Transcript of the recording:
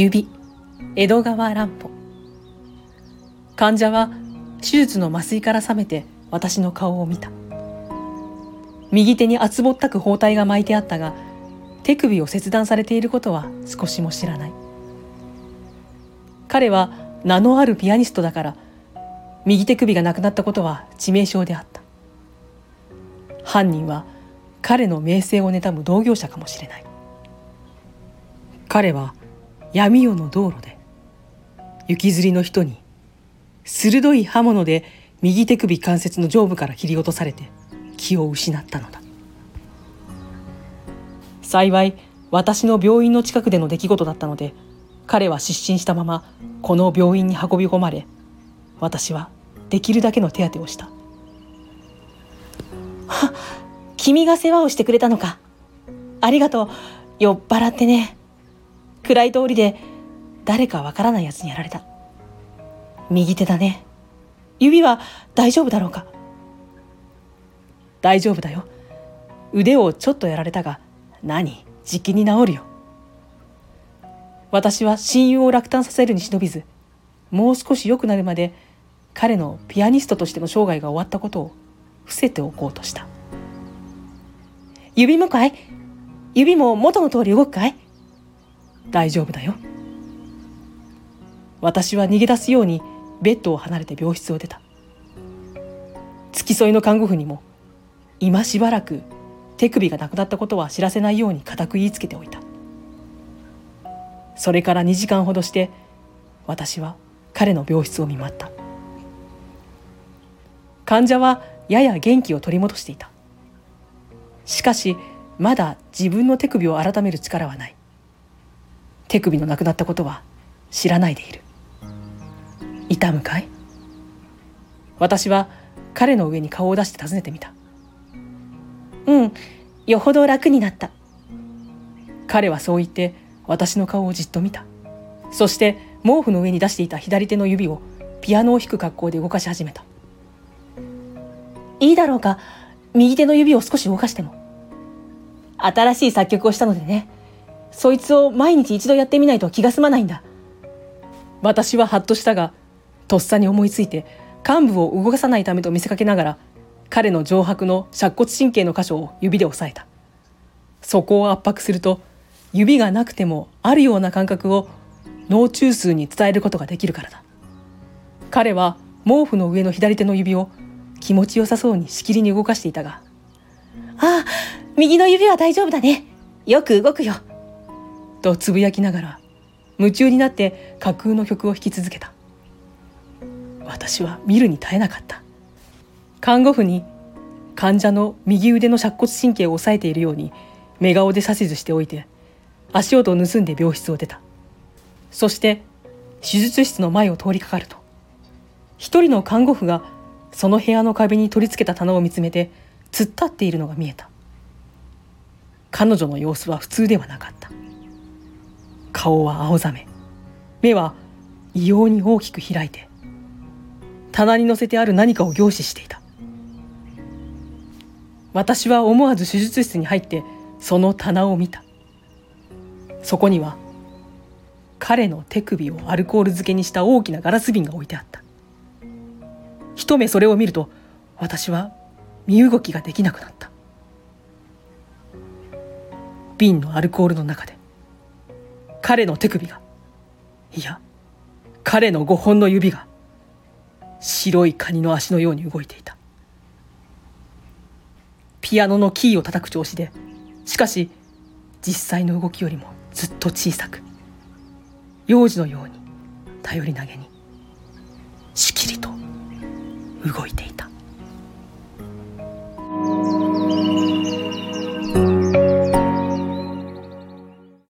指江戸川乱歩。患者は手術の麻酔から覚めて私の顔を見た。右手に厚ぼったく包帯が巻いてあったが手首を切断されていることは少しも知らない。彼は名のあるピアニストだから右手首がなくなったことは致命傷であった。犯人は彼の名声を妬む同業者かもしれない。彼は闇夜の道路で行きずりの人に鋭い刃物で右手首関節の上部から切り落とされて気を失ったのだ。幸い私の病院の近くでの出来事だったので彼は失神したままこの病院に運び込まれ私はできるだけの手当てをした。君が世話をしてくれたのか。ありがとう。酔っ払ってね。暗い通りで誰かわからないやつにやられた。右手だね。指は大丈夫だろうか。大丈夫だよ。腕をちょっとやられたが何？じきに治るよ。私は親友を落胆させるに忍びずもう少し良くなるまで彼のピアニストとしての生涯が終わったことを伏せておこうとした。指もかい？指も元の通り動くかい？大丈夫だよ。私は逃げ出すようにベッドを離れて病室を出た。付き添いの看護婦にも今しばらく手首がなくなったことは知らせないように固く言いつけておいた。それから2時間ほどして私は彼の病室を見舞った。患者はやや元気を取り戻していた。しかしまだ自分の手首を改める力はない。手首のなくなったことは知らないでいる。痛むかい？私は彼の上に顔を出して尋ねてみた。うんよほど楽になった。彼はそう言って私の顔をじっと見た。そして毛布の上に出していた左手の指をピアノを弾く格好で動かし始めた。いいだろうか右手の指を少し動かしても。新しい作曲をしたのでね。そいつを毎日一度やってみないと気が済まないんだ。私はハッとしたがとっさに思いついて幹部を動かさないためと見せかけながら彼の上白の尺骨神経の箇所を指で押さえた。そこを圧迫すると指がなくてもあるような感覚を脳中枢に伝えることができるからだ。彼は毛布の上の左手の指を気持ちよさそうにしきりに動かしていたが「ああ右の指は大丈夫だね。よく動くよ」とつぶやきながら夢中になって架空の曲を弾き続けた。私は見るに耐えなかった。看護婦に患者の右腕の尺骨神経を押さえているように目顔で指図しておいて足音を盗んで病室を出た。そして手術室の前を通りかかると一人の看護婦がその部屋の壁に取り付けた棚を見つめて突っ立っているのが見えた。彼女の様子は普通ではなかった。顔は青ざめ。目は異様に大きく開いて棚に乗せてある何かを凝視していた。私は思わず手術室に入ってその棚を見た。そこには彼の手首をアルコール漬けにした大きなガラス瓶が置いてあった。一目それを見ると私は身動きができなくなった。瓶のアルコールの中で彼の手首が。いや彼の5本の指が白いカニの足のように動いていた。ピアノのキーを叩く調子でしかし実際の動きよりもずっと小さく幼児のように頼り投げにしきりと動いていた。